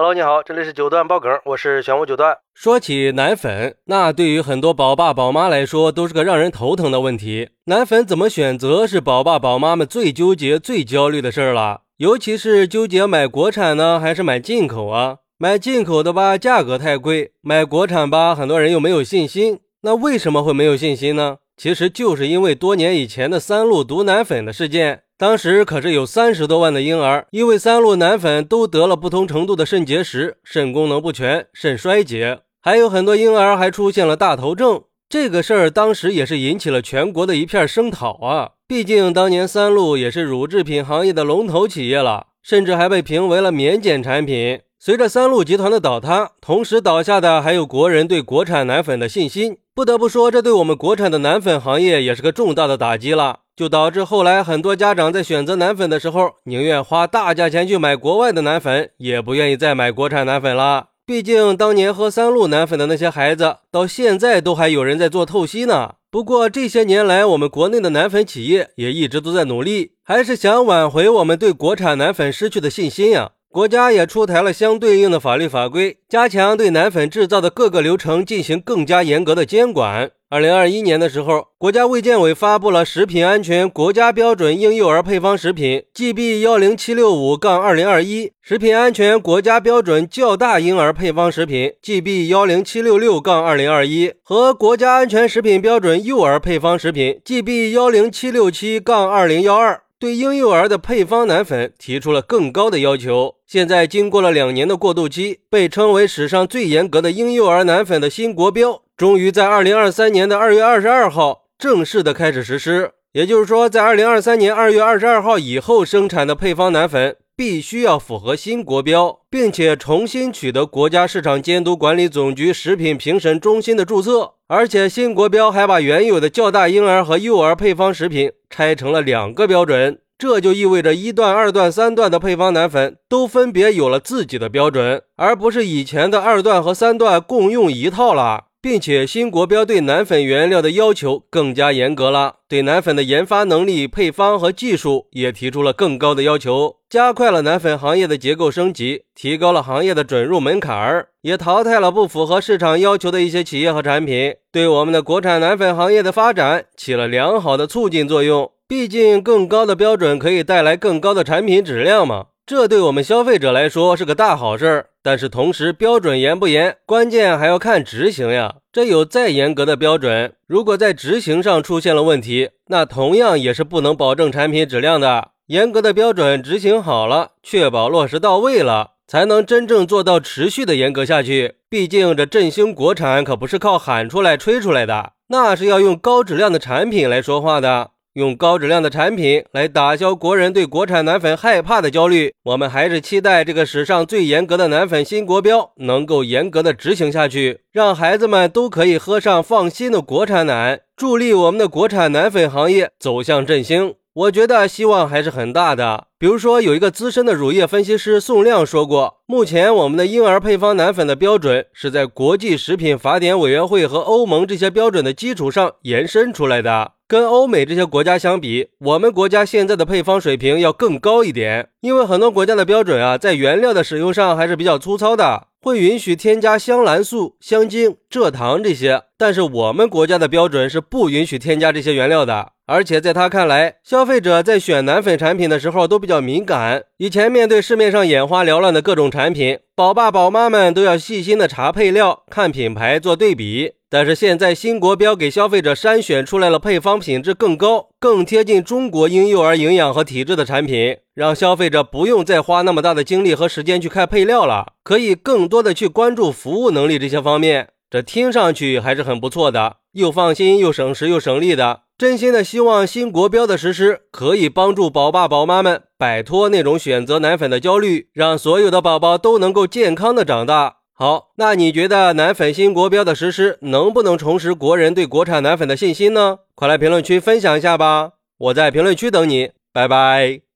Hello，你好，这里是九段爆梗，我是玄武九段。说起奶粉，那对于很多宝爸宝妈来说都是个让人头疼的问题。奶粉怎么选择是宝爸宝妈们最纠结、最焦虑的事儿了。尤其是纠结买国产呢，还是买进口啊？买进口的吧，价格太贵；买国产吧，很多人又没有信心。那为什么会没有信心呢？其实就是因为多年以前的三鹿毒奶粉的事件。当时可是有三十多万的婴儿因为三鹿奶粉都得了不同程度的肾结石、肾功能不全、肾衰竭，还有很多婴儿还出现了大头症。这个事儿当时也是引起了全国的一片声讨啊！毕竟当年三鹿也是乳制品行业的龙头企业了，甚至还被评为了免检产品。随着三鹿集团的倒塌，同时倒下的还有国人对国产奶粉的信心。不得不说，这对我们国产的奶粉行业也是个重大的打击了。就导致后来很多家长在选择奶粉的时候，宁愿花大价钱去买国外的奶粉，也不愿意再买国产奶粉了。毕竟当年喝三鹿奶粉的那些孩子，到现在都还有人在做透析呢。不过这些年来，我们国内的奶粉企业也一直都在努力，还是想挽回我们对国产奶粉失去的信心呀。国家也出台了相对应的法律法规，加强对奶粉制造的各个流程进行更加严格的监管。二零二一年的时候，国家卫健委发布了《食品安全国家标准婴幼儿配方食品 GB 幺零七六五杠二零二一》、《食品安全国家标准较大婴儿配方食品 GB 幺零七六六杠二零二一》和《国家安全食品标准幼儿配方食品 GB 幺零七六七杠二零幺二》。对婴幼儿的配方奶粉提出了更高的要求。现在经过了两年的过渡期，被称为史上最严格的婴幼儿奶粉的新国标，终于在二零二三年的二月二十二号正式的开始实施。也就是说，在二零二三年二月二十二号以后生产的配方奶粉。必须要符合新国标，并且重新取得国家市场监督管理总局食品评审中心的注册。而且新国标还把原有的较大婴儿和幼儿配方食品拆成了两个标准，这就意味着一段、二段、三段的配方奶粉都分别有了自己的标准，而不是以前的二段和三段共用一套了。并且新国标对奶粉原料的要求更加严格了，对奶粉的研发能力、配方和技术也提出了更高的要求，加快了奶粉行业的结构升级，提高了行业的准入门槛儿，也淘汰了不符合市场要求的一些企业和产品，对我们的国产奶粉行业的发展起了良好的促进作用。毕竟，更高的标准可以带来更高的产品质量嘛。这对我们消费者来说是个大好事儿，但是同时标准严不严，关键还要看执行呀。这有再严格的标准，如果在执行上出现了问题，那同样也是不能保证产品质量的。严格的标准执行好了，确保落实到位了，才能真正做到持续的严格下去。毕竟这振兴国产可不是靠喊出来吹出来的，那是要用高质量的产品来说话的。用高质量的产品来打消国人对国产奶粉害怕的焦虑，我们还是期待这个史上最严格的奶粉新国标能够严格的执行下去，让孩子们都可以喝上放心的国产奶，助力我们的国产奶粉行业走向振兴。我觉得希望还是很大的。比如说，有一个资深的乳业分析师宋亮说过，目前我们的婴儿配方奶粉的标准是在国际食品法典委员会和欧盟这些标准的基础上延伸出来的。跟欧美这些国家相比，我们国家现在的配方水平要更高一点，因为很多国家的标准啊，在原料的使用上还是比较粗糙的，会允许添加香兰素、香精、蔗糖这些，但是我们国家的标准是不允许添加这些原料的。而且在他看来，消费者在选奶粉产品的时候都比较敏感。以前面对市面上眼花缭乱的各种产品，宝爸宝妈们都要细心的查配料、看品牌、做对比。但是现在新国标给消费者筛选出来了配方品质更高、更贴近中国婴幼儿营养和体质的产品，让消费者不用再花那么大的精力和时间去看配料了，可以更多的去关注服务能力这些方面。这听上去还是很不错的，又放心又省时又省力的。真心的希望新国标的实施可以帮助宝爸宝妈们摆脱那种选择奶粉的焦虑，让所有的宝宝都能够健康的长大。好，那你觉得奶粉新国标的实施能不能重拾国人对国产奶粉的信心呢？快来评论区分享一下吧！我在评论区等你，拜拜。